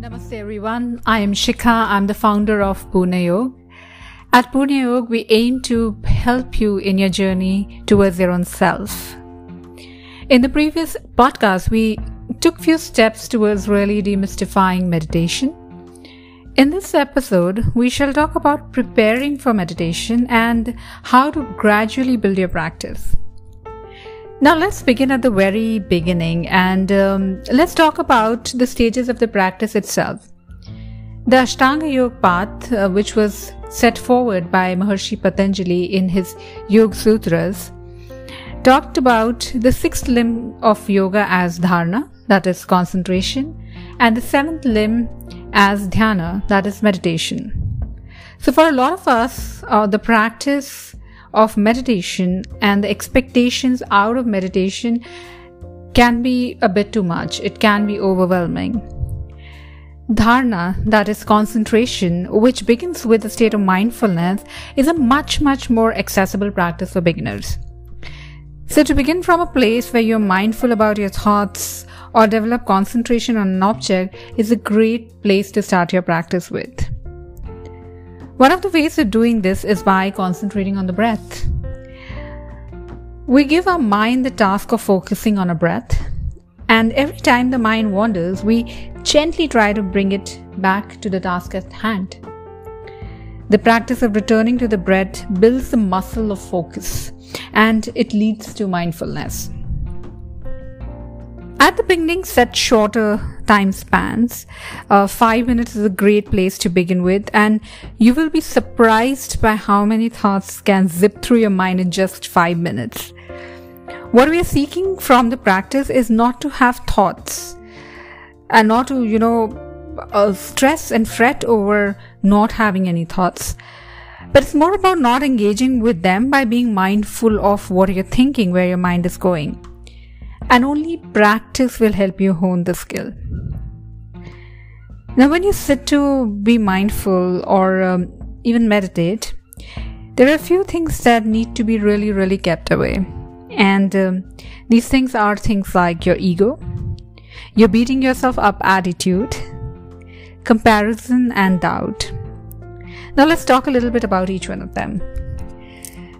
Namaste everyone. I am Shikha. I'm the founder of Purna Yoga. At Purna Yoga, we aim to help you in your journey towards your own self. In the previous podcast, we took few steps towards really demystifying meditation. In this episode, we shall talk about preparing for meditation and how to gradually build your practice. Now, let's begin at the very beginning and um, let's talk about the stages of the practice itself. The Ashtanga Yoga path, uh, which was set forward by Maharshi Patanjali in his Yoga Sutras, talked about the sixth limb of yoga as dharana, that is concentration, and the seventh limb as dhyana, that is meditation. So, for a lot of us, uh, the practice of meditation and the expectations out of meditation can be a bit too much. It can be overwhelming. Dharana, that is concentration, which begins with a state of mindfulness, is a much, much more accessible practice for beginners. So, to begin from a place where you're mindful about your thoughts or develop concentration on an object is a great place to start your practice with. One of the ways of doing this is by concentrating on the breath. We give our mind the task of focusing on a breath, and every time the mind wanders, we gently try to bring it back to the task at hand. The practice of returning to the breath builds the muscle of focus and it leads to mindfulness. At the beginning, set shorter time spans. Uh, five minutes is a great place to begin with, and you will be surprised by how many thoughts can zip through your mind in just five minutes. What we are seeking from the practice is not to have thoughts and not to, you know, uh, stress and fret over not having any thoughts. But it's more about not engaging with them by being mindful of what you're thinking, where your mind is going and only practice will help you hone the skill. Now, when you sit to be mindful or um, even meditate, there are a few things that need to be really, really kept away. And um, these things are things like your ego, your beating yourself up attitude, comparison, and doubt. Now, let's talk a little bit about each one of them.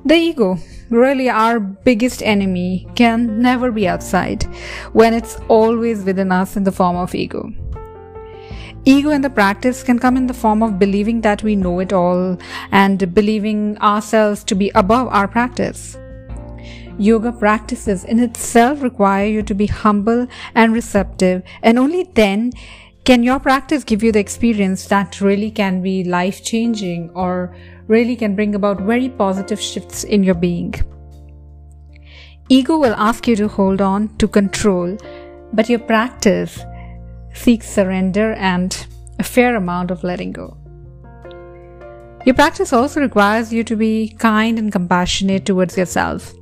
The ego really our biggest enemy can never be outside when it's always within us in the form of ego. Ego in the practice can come in the form of believing that we know it all and believing ourselves to be above our practice. Yoga practices in itself require you to be humble and receptive, and only then can your practice give you the experience that really can be life changing or really can bring about very positive shifts in your being. Ego will ask you to hold on to control, but your practice seeks surrender and a fair amount of letting go. Your practice also requires you to be kind and compassionate towards yourself.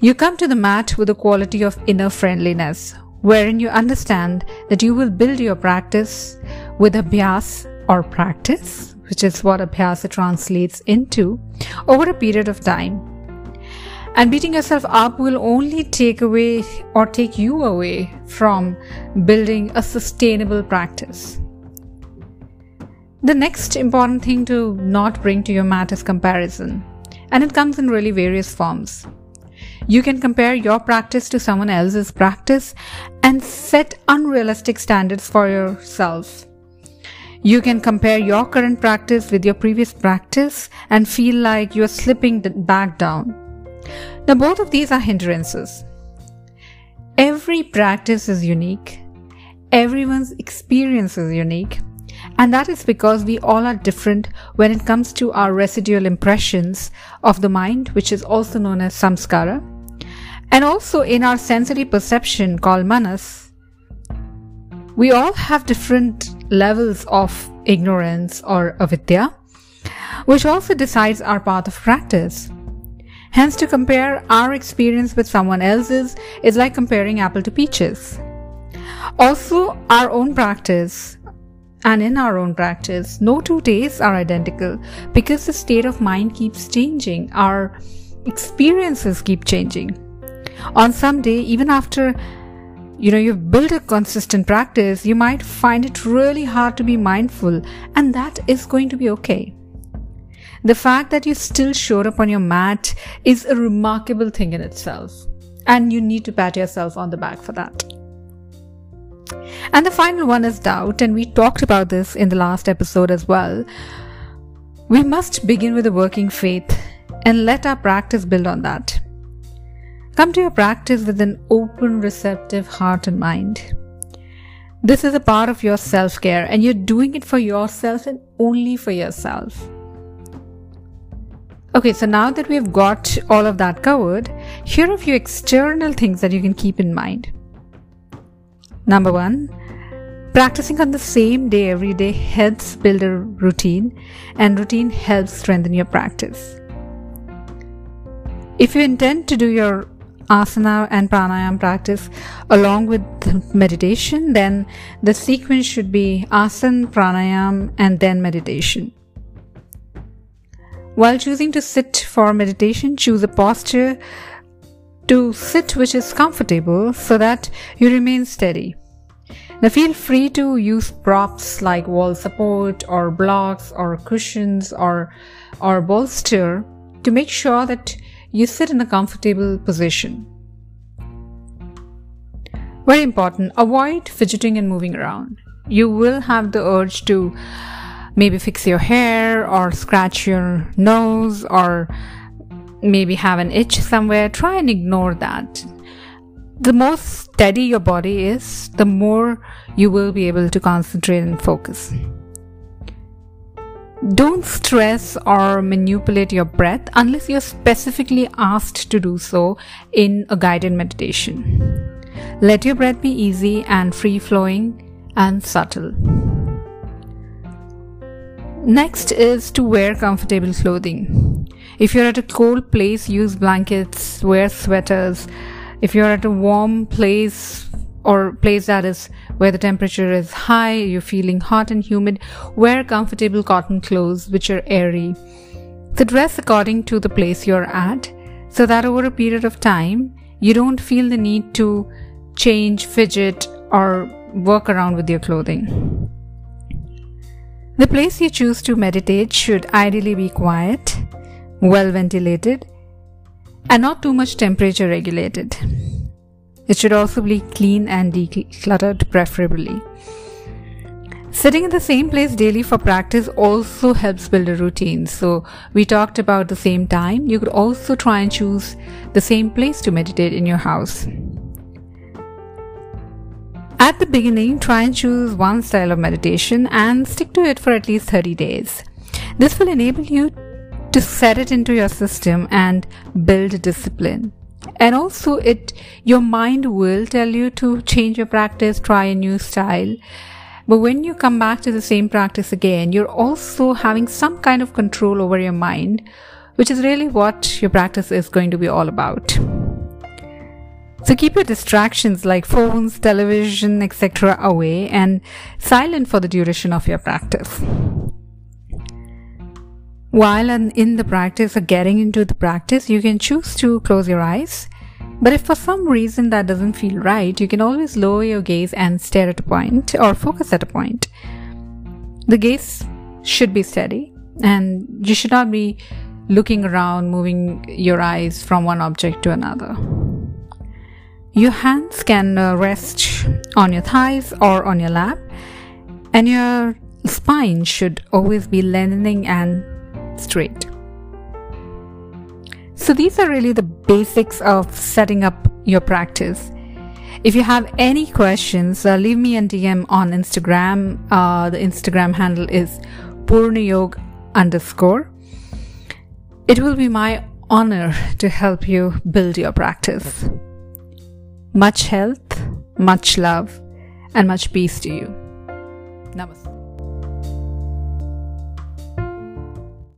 You come to the mat with a quality of inner friendliness, wherein you understand that you will build your practice with abhyas or practice which is what Abhyasa translates into, over a period of time. And beating yourself up will only take away or take you away from building a sustainable practice. The next important thing to not bring to your mat is comparison, and it comes in really various forms. You can compare your practice to someone else's practice and set unrealistic standards for yourself you can compare your current practice with your previous practice and feel like you're slipping back down. Now, both of these are hindrances. Every practice is unique, everyone's experience is unique, and that is because we all are different when it comes to our residual impressions of the mind, which is also known as samskara, and also in our sensory perception called manas. We all have different levels of ignorance or avidya, which also decides our path of practice. Hence, to compare our experience with someone else's is like comparing apple to peaches. Also, our own practice and in our own practice, no two days are identical because the state of mind keeps changing. Our experiences keep changing. On some day, even after you know you've built a consistent practice, you might find it really hard to be mindful, and that is going to be okay. The fact that you still showed up on your mat is a remarkable thing in itself, and you need to pat yourself on the back for that. And the final one is doubt, and we talked about this in the last episode as well. We must begin with a working faith and let our practice build on that. Come to your practice with an open, receptive heart and mind. This is a part of your self care, and you're doing it for yourself and only for yourself. Okay, so now that we've got all of that covered, here are a few external things that you can keep in mind. Number one, practicing on the same day every day helps build a routine, and routine helps strengthen your practice. If you intend to do your asana and pranayam practice along with meditation, then the sequence should be asana, pranayam, and then meditation. While choosing to sit for meditation, choose a posture to sit which is comfortable so that you remain steady. Now feel free to use props like wall support or blocks or cushions or or bolster to make sure that you sit in a comfortable position. Very important, avoid fidgeting and moving around. You will have the urge to maybe fix your hair or scratch your nose or maybe have an itch somewhere. Try and ignore that. The more steady your body is, the more you will be able to concentrate and focus. Don't stress or manipulate your breath unless you're specifically asked to do so in a guided meditation. Let your breath be easy and free flowing and subtle. Next is to wear comfortable clothing. If you're at a cold place, use blankets, wear sweaters. If you're at a warm place, or place that is where the temperature is high, you're feeling hot and humid, wear comfortable cotton clothes which are airy. So dress according to the place you're at so that over a period of time you don't feel the need to change, fidget, or work around with your clothing. The place you choose to meditate should ideally be quiet, well ventilated, and not too much temperature regulated. It should also be clean and decluttered, preferably. Sitting in the same place daily for practice also helps build a routine. So, we talked about the same time. You could also try and choose the same place to meditate in your house. At the beginning, try and choose one style of meditation and stick to it for at least 30 days. This will enable you to set it into your system and build discipline. And also it your mind will tell you to change your practice try a new style. But when you come back to the same practice again you're also having some kind of control over your mind which is really what your practice is going to be all about so keep your distractions like phones television etc away and silent for the duration of your practice while in the practice or getting into the practice, you can choose to close your eyes. But if for some reason that doesn't feel right, you can always lower your gaze and stare at a point or focus at a point. The gaze should be steady and you should not be looking around, moving your eyes from one object to another. Your hands can uh, rest on your thighs or on your lap, and your spine should always be lengthening and straight. So, these are really the basics of setting up your practice. If you have any questions, uh, leave me a DM on Instagram. Uh, the Instagram handle is purnayog underscore. It will be my honor to help you build your practice. Much health, much love, and much peace to you. Namaste.